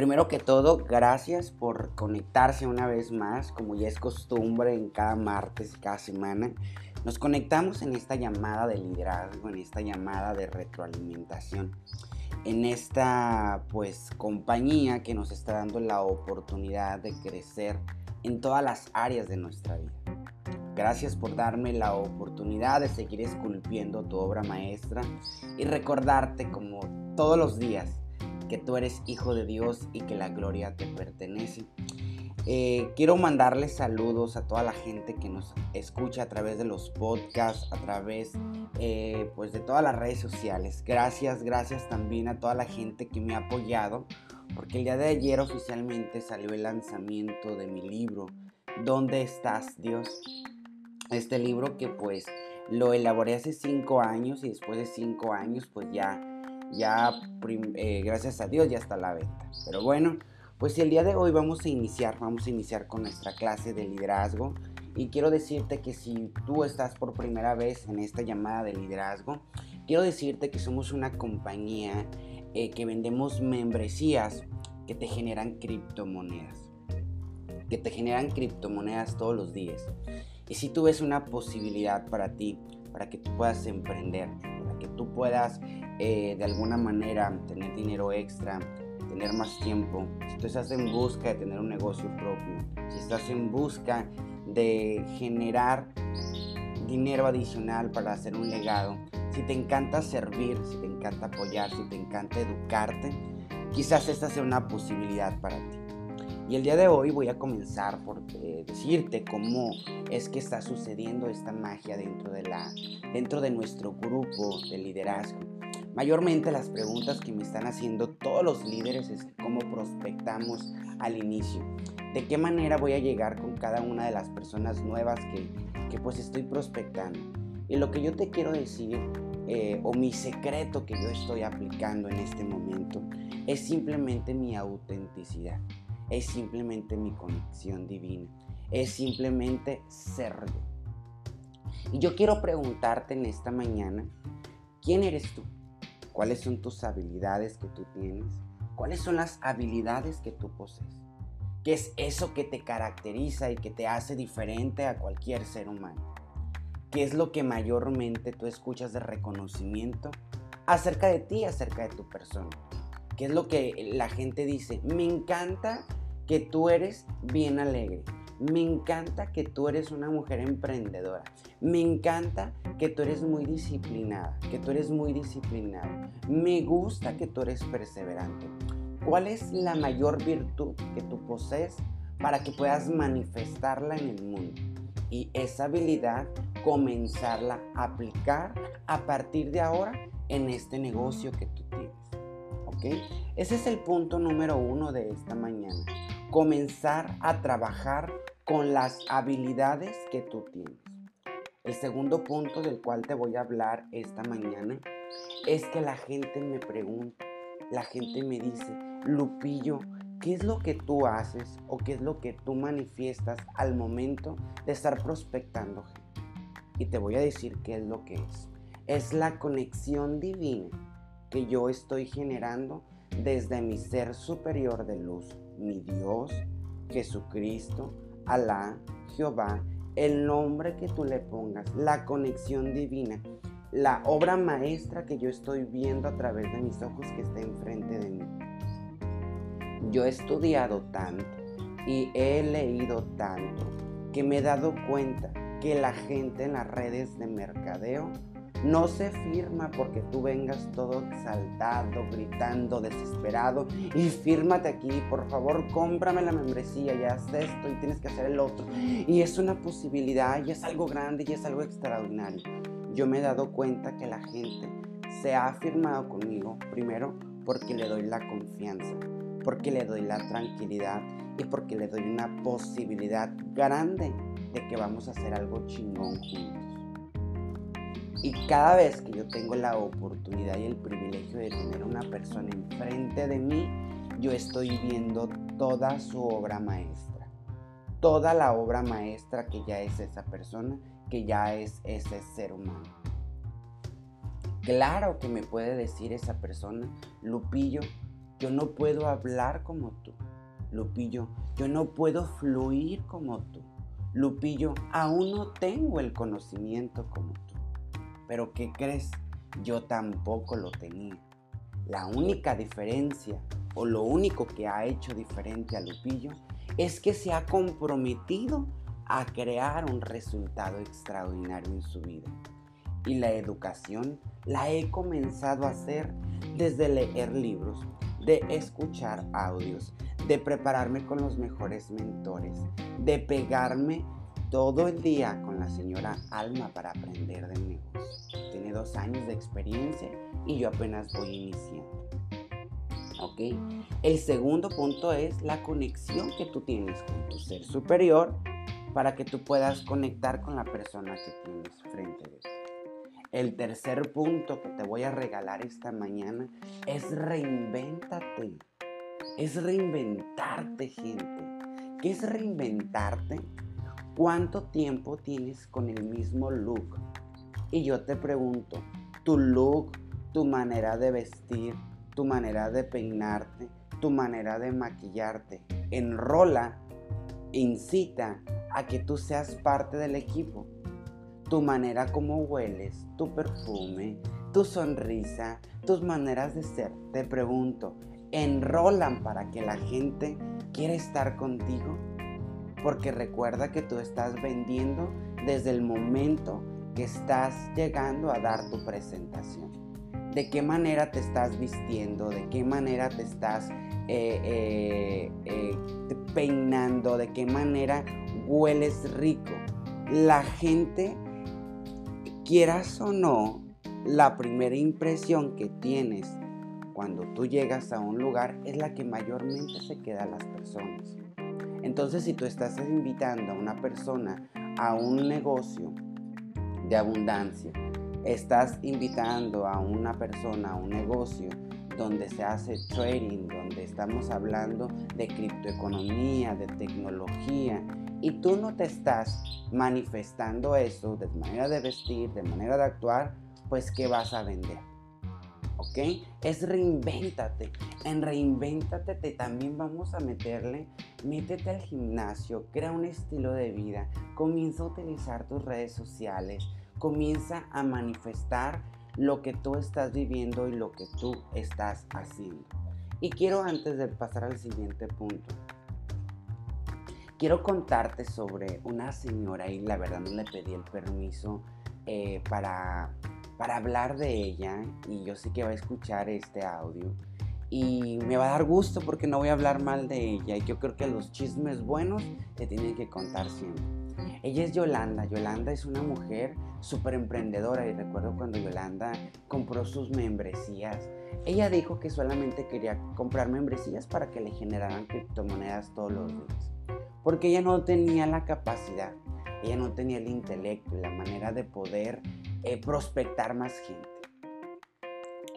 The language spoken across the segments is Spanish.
Primero que todo, gracias por conectarse una vez más, como ya es costumbre en cada martes, cada semana. Nos conectamos en esta llamada de liderazgo, en esta llamada de retroalimentación, en esta pues compañía que nos está dando la oportunidad de crecer en todas las áreas de nuestra vida. Gracias por darme la oportunidad de seguir esculpiendo tu obra maestra y recordarte como todos los días que tú eres hijo de Dios y que la gloria te pertenece. Eh, quiero mandarles saludos a toda la gente que nos escucha a través de los podcasts, a través eh, pues de todas las redes sociales. Gracias, gracias también a toda la gente que me ha apoyado, porque el día de ayer oficialmente salió el lanzamiento de mi libro, ¿Dónde estás Dios? Este libro que pues lo elaboré hace cinco años y después de cinco años pues ya ya eh, gracias a Dios ya está la venta. Pero bueno, pues el día de hoy vamos a iniciar, vamos a iniciar con nuestra clase de liderazgo. Y quiero decirte que si tú estás por primera vez en esta llamada de liderazgo, quiero decirte que somos una compañía eh, que vendemos membresías que te generan criptomonedas. Que te generan criptomonedas todos los días. Y si tú ves una posibilidad para ti, para que tú puedas emprender, que tú puedas eh, de alguna manera tener dinero extra, tener más tiempo, si tú estás en busca de tener un negocio propio, si estás en busca de generar dinero adicional para hacer un legado, si te encanta servir, si te encanta apoyar, si te encanta educarte, quizás esta sea una posibilidad para ti. Y el día de hoy voy a comenzar por eh, decirte cómo es que está sucediendo esta magia dentro de, la, dentro de nuestro grupo de liderazgo. Mayormente las preguntas que me están haciendo todos los líderes es cómo prospectamos al inicio. De qué manera voy a llegar con cada una de las personas nuevas que, que pues estoy prospectando. Y lo que yo te quiero decir, eh, o mi secreto que yo estoy aplicando en este momento, es simplemente mi autenticidad. Es simplemente mi conexión divina. Es simplemente ser Y yo quiero preguntarte en esta mañana, ¿quién eres tú? cuáles son tus habilidades que tú tienes, cuáles son las habilidades que tú posees, qué es eso que te caracteriza y que te hace diferente a cualquier ser humano, qué es lo que mayormente tú escuchas de reconocimiento acerca de ti, acerca de tu persona, qué es lo que la gente dice, me encanta que tú eres bien alegre, me encanta que tú eres una mujer emprendedora. Me encanta que tú eres muy disciplinada, que tú eres muy disciplinado. Me gusta que tú eres perseverante. ¿Cuál es la mayor virtud que tú posees para que puedas manifestarla en el mundo? Y esa habilidad comenzarla a aplicar a partir de ahora en este negocio que tú tienes. ¿Ok? Ese es el punto número uno de esta mañana. Comenzar a trabajar con las habilidades que tú tienes. El segundo punto del cual te voy a hablar esta mañana es que la gente me pregunta, la gente me dice, Lupillo, ¿qué es lo que tú haces o qué es lo que tú manifiestas al momento de estar prospectando Y te voy a decir qué es lo que es. Es la conexión divina que yo estoy generando desde mi ser superior de luz, mi Dios, Jesucristo, Alá, Jehová, el nombre que tú le pongas, la conexión divina, la obra maestra que yo estoy viendo a través de mis ojos que está enfrente de mí. Yo he estudiado tanto y he leído tanto que me he dado cuenta que la gente en las redes de mercadeo no se firma porque tú vengas todo exaltado, gritando, desesperado y fírmate aquí, por favor, cómprame la membresía y haz esto y tienes que hacer el otro. Y es una posibilidad y es algo grande y es algo extraordinario. Yo me he dado cuenta que la gente se ha firmado conmigo primero porque le doy la confianza, porque le doy la tranquilidad y porque le doy una posibilidad grande de que vamos a hacer algo chingón juntos. Y cada vez que yo tengo la oportunidad y el privilegio de tener una persona enfrente de mí, yo estoy viendo toda su obra maestra. Toda la obra maestra que ya es esa persona, que ya es ese ser humano. Claro que me puede decir esa persona, Lupillo, yo no puedo hablar como tú. Lupillo, yo no puedo fluir como tú. Lupillo, aún no tengo el conocimiento como tú. Pero ¿qué crees? Yo tampoco lo tenía. La única diferencia o lo único que ha hecho diferente a Lupillo es que se ha comprometido a crear un resultado extraordinario en su vida. Y la educación la he comenzado a hacer desde leer libros, de escuchar audios, de prepararme con los mejores mentores, de pegarme todo el día con la señora Alma para aprender del negocio. Tiene dos años de experiencia y yo apenas voy iniciando. ¿Ok? El segundo punto es la conexión que tú tienes con tu ser superior para que tú puedas conectar con la persona que tienes frente de ti. El tercer punto que te voy a regalar esta mañana es reinvéntate. Es reinventarte, gente. ¿Qué es reinventarte? ¿Cuánto tiempo tienes con el mismo look? Y yo te pregunto, ¿tu look, tu manera de vestir, tu manera de peinarte, tu manera de maquillarte, enrola, incita a que tú seas parte del equipo? Tu manera como hueles, tu perfume, tu sonrisa, tus maneras de ser, te pregunto, ¿enrolan para que la gente quiera estar contigo? Porque recuerda que tú estás vendiendo desde el momento que estás llegando a dar tu presentación. De qué manera te estás vistiendo, de qué manera te estás eh, eh, eh, peinando, de qué manera hueles rico. La gente, quieras o no, la primera impresión que tienes cuando tú llegas a un lugar es la que mayormente se queda a las personas. Entonces, si tú estás invitando a una persona a un negocio de abundancia, estás invitando a una persona a un negocio donde se hace trading, donde estamos hablando de criptoeconomía, de tecnología, y tú no te estás manifestando eso de manera de vestir, de manera de actuar, pues ¿qué vas a vender? ¿Ok? Es reinvéntate. En reinvéntate te también vamos a meterle, métete al gimnasio, crea un estilo de vida, comienza a utilizar tus redes sociales, comienza a manifestar lo que tú estás viviendo y lo que tú estás haciendo. Y quiero antes de pasar al siguiente punto, quiero contarte sobre una señora y la verdad no le pedí el permiso eh, para, para hablar de ella y yo sé que va a escuchar este audio y me va a dar gusto porque no voy a hablar mal de ella y yo creo que los chismes buenos te tienen que contar siempre. Ella es Yolanda. Yolanda es una mujer súper emprendedora y recuerdo cuando Yolanda compró sus membresías. Ella dijo que solamente quería comprar membresías para que le generaran criptomonedas todos los días. Porque ella no tenía la capacidad, ella no tenía el intelecto y la manera de poder eh, prospectar más gente.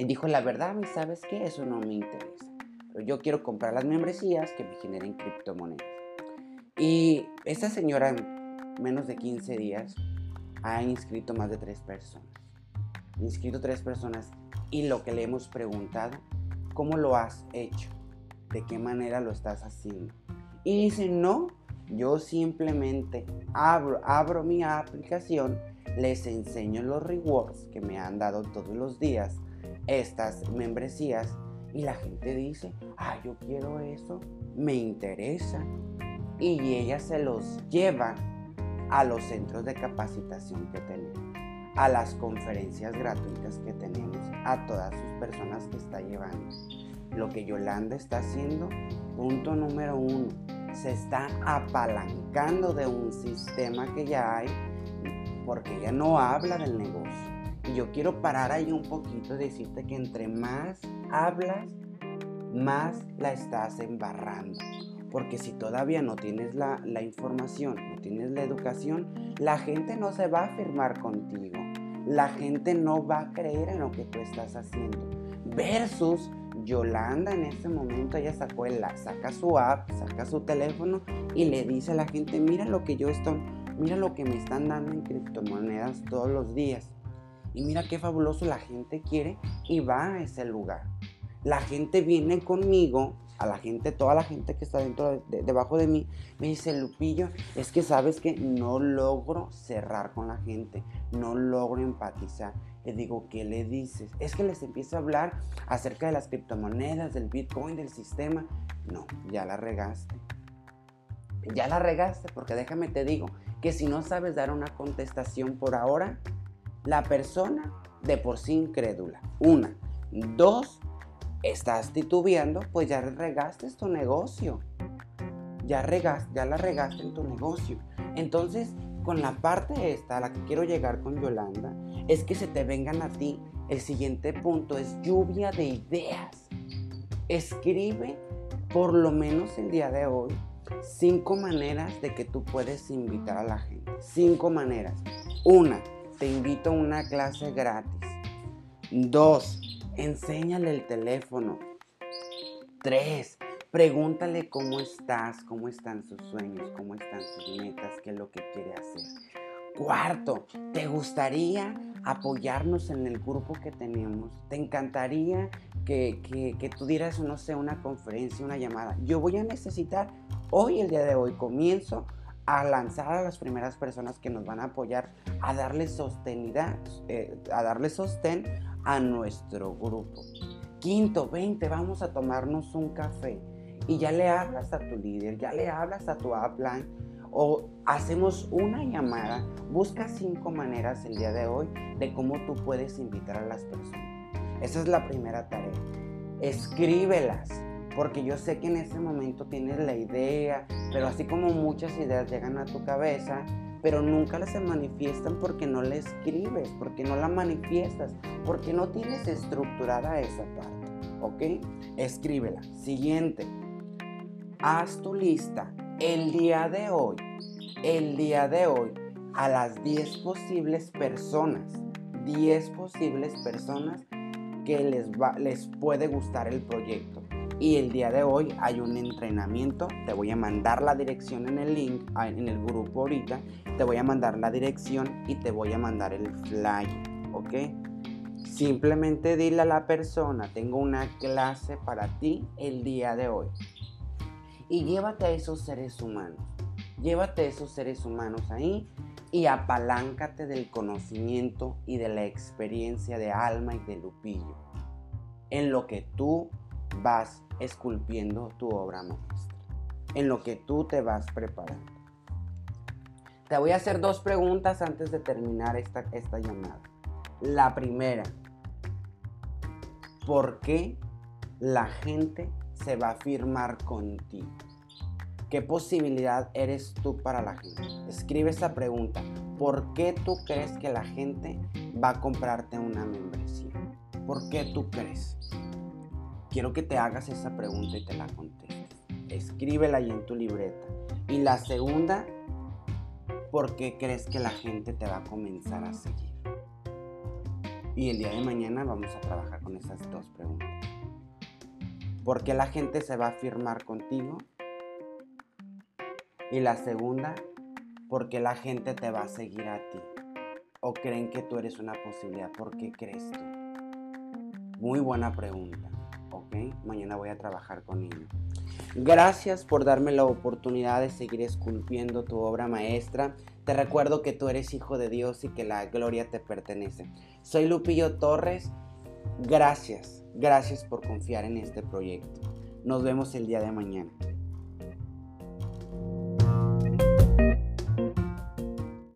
Y dijo, la verdad, ¿sabes qué? Eso no me interesa. Pero yo quiero comprar las membresías que me generen criptomonedas. Y esta señora menos de 15 días ha inscrito más de tres personas. inscrito tres personas y lo que le hemos preguntado, ¿cómo lo has hecho? ¿De qué manera lo estás haciendo? Y dice, no, yo simplemente abro, abro mi aplicación, les enseño los rewards que me han dado todos los días, estas membresías, y la gente dice, ah, yo quiero eso, me interesa. Y ella se los lleva a los centros de capacitación que tenemos, a las conferencias gratuitas que tenemos, a todas sus personas que está llevando. Lo que Yolanda está haciendo, punto número uno, se está apalancando de un sistema que ya hay porque ella no habla del negocio. Y yo quiero parar ahí un poquito y decirte que entre más hablas, más la estás embarrando. Porque si todavía no tienes la, información, no tienes la educación, la gente no se va a firmar contigo. La gente no va a creer en lo que tú estás haciendo. Versus Yolanda en este momento, ella sacó el, saca su app, saca su teléfono y le dice a la gente, mira lo que yo estoy, mira lo que me están dando en criptomonedas todos los días. Y mira qué fabuloso la gente quiere y va a ese lugar. la gente viene conmigo, a la gente, toda la gente que está dentro, debajo de mí, me dice, Lupillo, es que sabes que no logro cerrar con la gente, no logro empatizar. Le digo, ¿qué le dices? Es que les empiezo a hablar acerca de las criptomonedas, del Bitcoin, del sistema. No, ya la regaste. Ya la regaste, porque déjame te digo que si no sabes dar una contestación por ahora, la persona de por sí incrédula. Una. Dos, estás titubeando, pues ya regaste tu negocio. Ya, regaste, ya la regaste en tu negocio. Entonces, con la parte esta, a la que quiero llegar con Yolanda, es que se te vengan a ti. El siguiente punto es lluvia de ideas. Escribe por lo menos el día de hoy cinco maneras de que tú puedes invitar a la gente. Cinco maneras. Una, te invito a una clase gratis. Dos, enséñale el teléfono. Tres, pregúntale cómo estás, cómo están sus sueños, cómo están sus metas, qué es lo que quiere hacer. Cuarto, ¿te gustaría apoyarnos en el grupo que tenemos? ¿Te encantaría que, que, que, tú dieras, no sé, una conferencia, una llamada? Yo voy a necesitar, hoy, el día de hoy, comienzo a lanzar a las primeras personas que nos van a apoyar a darle sostenidad, eh, a darle sostén a nuestro grupo. Quinto, 20, vamos a tomarnos un café y ya le hablas a tu líder, ya le hablas a tu upline o hacemos una llamada. Busca cinco maneras el día de hoy de cómo tú puedes invitar a las personas. Esa es la primera tarea. Escríbelas porque yo sé que en ese momento tienes la idea, pero así como muchas ideas llegan a tu cabeza, pero nunca las se manifiestan porque no la escribes, porque no la manifiestas, porque no tienes estructurada esa parte, ¿ok? Escríbela. Siguiente, haz tu lista el día de hoy, el día de hoy, a las 10 posibles personas, 10 posibles personas que les, va, les puede gustar el proyecto. Y el día de hoy hay un entrenamiento. Te voy a mandar la dirección en el link, ah, en el grupo ahorita. Te voy a mandar la dirección y te voy a mandar el flyer. ¿Ok? Simplemente dile a la persona, tengo una clase para ti el día de hoy. Y llévate a esos seres humanos. Llévate a esos seres humanos ahí y apaláncate del conocimiento y de la experiencia de alma y de Lupillo. En lo que tú vas esculpiendo tu obra maestra, en lo que tú te vas preparando. Te voy a hacer dos preguntas antes de terminar esta, esta llamada. La primera, ¿por qué la gente se va a firmar contigo? ¿Qué posibilidad eres tú para la gente? Escribe esa pregunta. ¿Por qué tú crees que la gente va a comprarte una membresía? ¿Por qué tú crees? Quiero que te hagas esa pregunta y te la contestes. Escríbela ahí en tu libreta. Y la segunda, ¿por qué crees que la gente te va a comenzar a seguir? Y el día de mañana vamos a trabajar con esas dos preguntas. ¿Por qué la gente se va a firmar contigo? Y la segunda, ¿por qué la gente te va a seguir a ti? ¿O creen que tú eres una posibilidad? ¿Por qué crees tú? Muy buena pregunta. Mañana voy a trabajar con ello. Gracias por darme la oportunidad de seguir esculpiendo tu obra maestra. Te recuerdo que tú eres hijo de Dios y que la gloria te pertenece. Soy Lupillo Torres. Gracias, gracias por confiar en este proyecto. Nos vemos el día de mañana.